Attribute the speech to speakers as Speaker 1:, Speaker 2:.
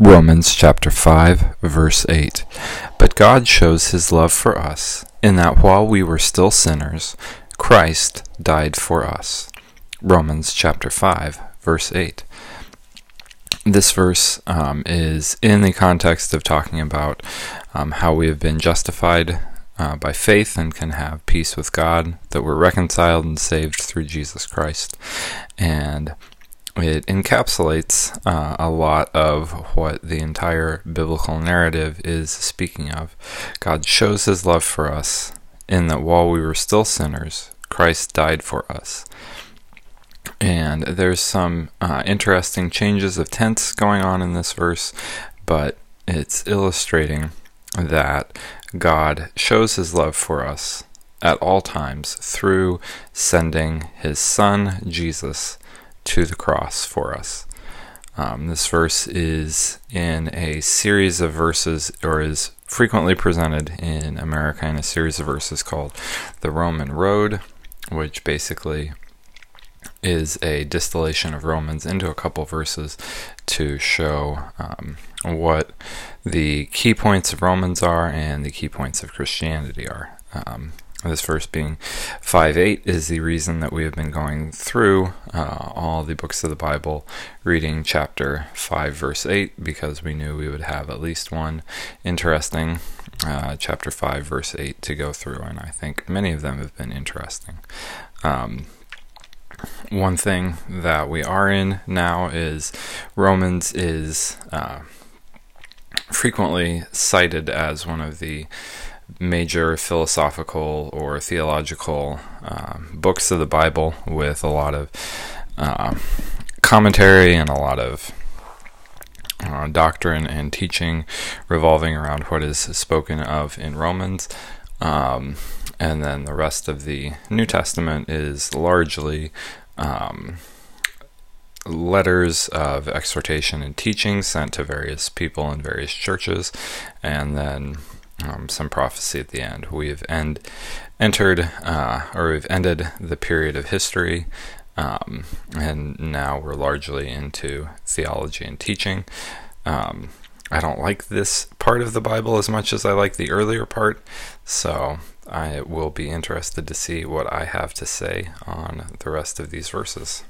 Speaker 1: Romans chapter 5, verse 8. But God shows his love for us, in that while we were still sinners, Christ died for us. Romans chapter 5, verse 8. This verse um, is in the context of talking about um, how we have been justified uh, by faith and can have peace with God, that we're reconciled and saved through Jesus Christ. And it encapsulates uh, a lot of what the entire biblical narrative is speaking of. God shows his love for us in that while we were still sinners, Christ died for us. And there's some uh, interesting changes of tense going on in this verse, but it's illustrating that God shows his love for us at all times through sending his son, Jesus, to the cross for us. Um, this verse is in a series of verses, or is frequently presented in America in a series of verses called the Roman Road, which basically is a distillation of Romans into a couple verses to show um, what the key points of Romans are and the key points of Christianity are. Um, this verse being 5 8 is the reason that we have been going through uh, all the books of the Bible, reading chapter 5, verse 8, because we knew we would have at least one interesting uh, chapter 5, verse 8 to go through, and I think many of them have been interesting. Um, one thing that we are in now is Romans is uh, frequently cited as one of the major philosophical or theological uh, books of the Bible with a lot of uh, commentary and a lot of uh, doctrine and teaching revolving around what is spoken of in Romans. Um, and then the rest of the New Testament is largely um, letters of exhortation and teaching sent to various people in various churches, and then um, some prophecy at the end. We've end, entered, uh, or we've ended the period of history, um, and now we're largely into theology and teaching. Um, I don't like this part of the Bible as much as I like the earlier part, so I will be interested to see what I have to say on the rest of these verses.